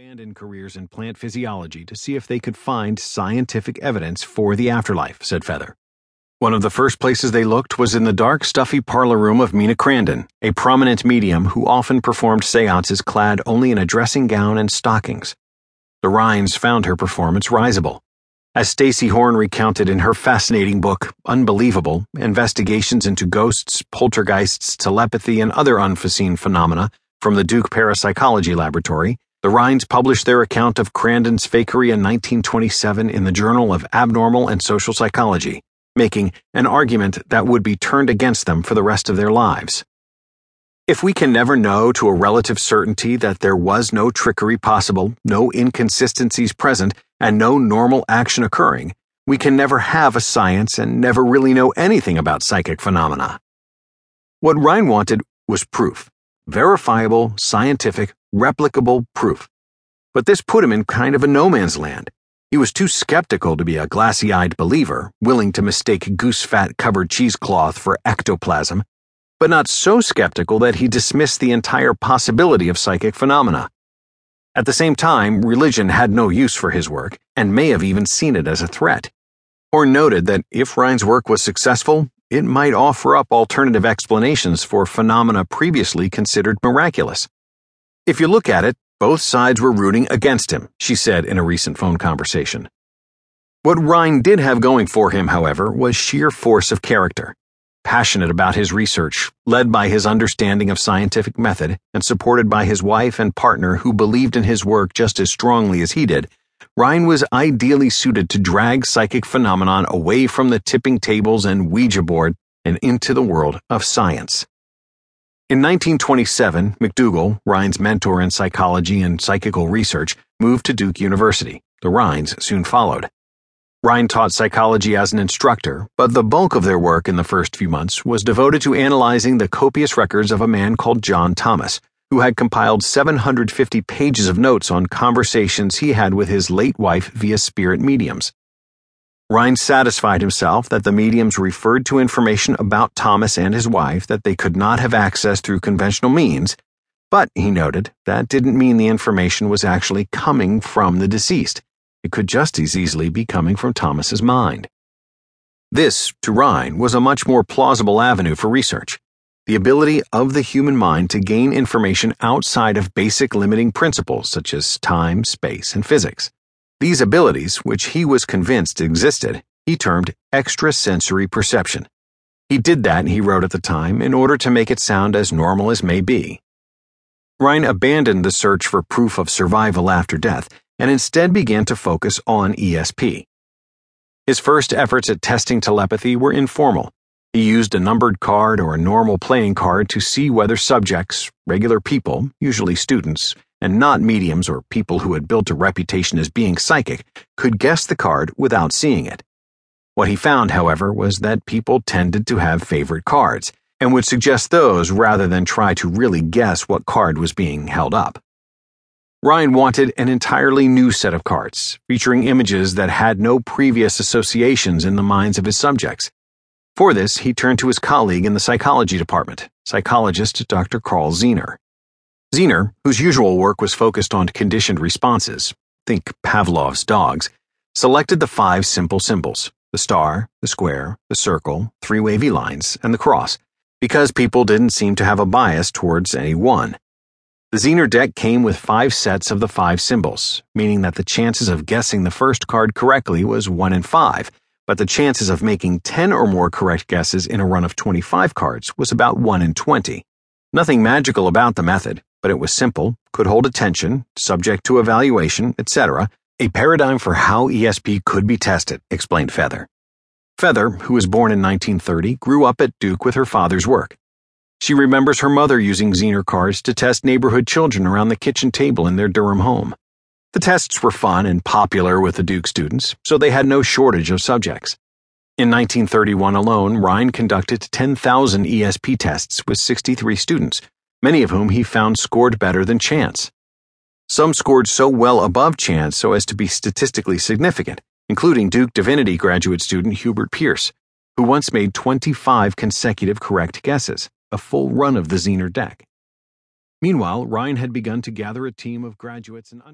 abandoned careers in plant physiology to see if they could find scientific evidence for the afterlife, said Feather. One of the first places they looked was in the dark, stuffy parlor room of Mina Crandon, a prominent medium who often performed seances clad only in a dressing gown and stockings. The Rhines found her performance risible. As Stacy Horn recounted in her fascinating book, Unbelievable Investigations into Ghosts, Poltergeists, Telepathy, and Other Unforeseen Phenomena from the Duke Parapsychology Laboratory, the Rhines published their account of Crandon's fakery in 1927 in the Journal of Abnormal and Social Psychology, making an argument that would be turned against them for the rest of their lives. If we can never know to a relative certainty that there was no trickery possible, no inconsistencies present, and no normal action occurring, we can never have a science and never really know anything about psychic phenomena. What Rhine wanted was proof verifiable, scientific, replicable proof. But this put him in kind of a no man's land. He was too skeptical to be a glassy eyed believer, willing to mistake goose fat covered cheesecloth for ectoplasm, but not so skeptical that he dismissed the entire possibility of psychic phenomena. At the same time, religion had no use for his work, and may have even seen it as a threat. Horn noted that if Rhine's work was successful, it might offer up alternative explanations for phenomena previously considered miraculous. If you look at it, both sides were rooting against him, she said in a recent phone conversation. What Rhine did have going for him, however, was sheer force of character. Passionate about his research, led by his understanding of scientific method, and supported by his wife and partner who believed in his work just as strongly as he did, Rhine was ideally suited to drag psychic phenomenon away from the tipping tables and Ouija board and into the world of science. In 1927, McDougall, Rhine's mentor in psychology and psychical research, moved to Duke University. The Rhines soon followed. Rhine taught psychology as an instructor, but the bulk of their work in the first few months was devoted to analyzing the copious records of a man called John Thomas, who had compiled 750 pages of notes on conversations he had with his late wife via spirit mediums. Rhine satisfied himself that the mediums referred to information about Thomas and his wife that they could not have accessed through conventional means, but, he noted, that didn't mean the information was actually coming from the deceased. It could just as easily be coming from Thomas's mind. This, to Rhine, was a much more plausible avenue for research the ability of the human mind to gain information outside of basic limiting principles such as time, space, and physics. These abilities, which he was convinced existed, he termed extrasensory perception. He did that, he wrote at the time, in order to make it sound as normal as may be. Rhine abandoned the search for proof of survival after death and instead began to focus on ESP. His first efforts at testing telepathy were informal he used a numbered card or a normal playing card to see whether subjects, regular people, usually students, and not mediums or people who had built a reputation as being psychic, could guess the card without seeing it. What he found, however, was that people tended to have favorite cards and would suggest those rather than try to really guess what card was being held up. Rhine wanted an entirely new set of cards, featuring images that had no previous associations in the minds of his subjects. For this, he turned to his colleague in the psychology department, psychologist Dr. Carl Zener. Zener, whose usual work was focused on conditioned responses, think Pavlov's dogs, selected the five simple symbols the star, the square, the circle, three wavy lines, and the cross, because people didn't seem to have a bias towards any one. The Zener deck came with five sets of the five symbols, meaning that the chances of guessing the first card correctly was 1 in 5, but the chances of making 10 or more correct guesses in a run of 25 cards was about 1 in 20. Nothing magical about the method, but it was simple, could hold attention, subject to evaluation, etc., a paradigm for how ESP could be tested, explained Feather. Feather, who was born in 1930, grew up at Duke with her father's work. She remembers her mother using Zener cards to test neighborhood children around the kitchen table in their Durham home. The tests were fun and popular with the Duke students, so they had no shortage of subjects. In 1931 alone, Rhine conducted 10,000 ESP tests with 63 students, many of whom he found scored better than chance. Some scored so well above chance so as to be statistically significant, including Duke Divinity graduate student Hubert Pearce, who once made 25 consecutive correct guesses, a full run of the Zener deck. Meanwhile, Rhine had begun to gather a team of graduates and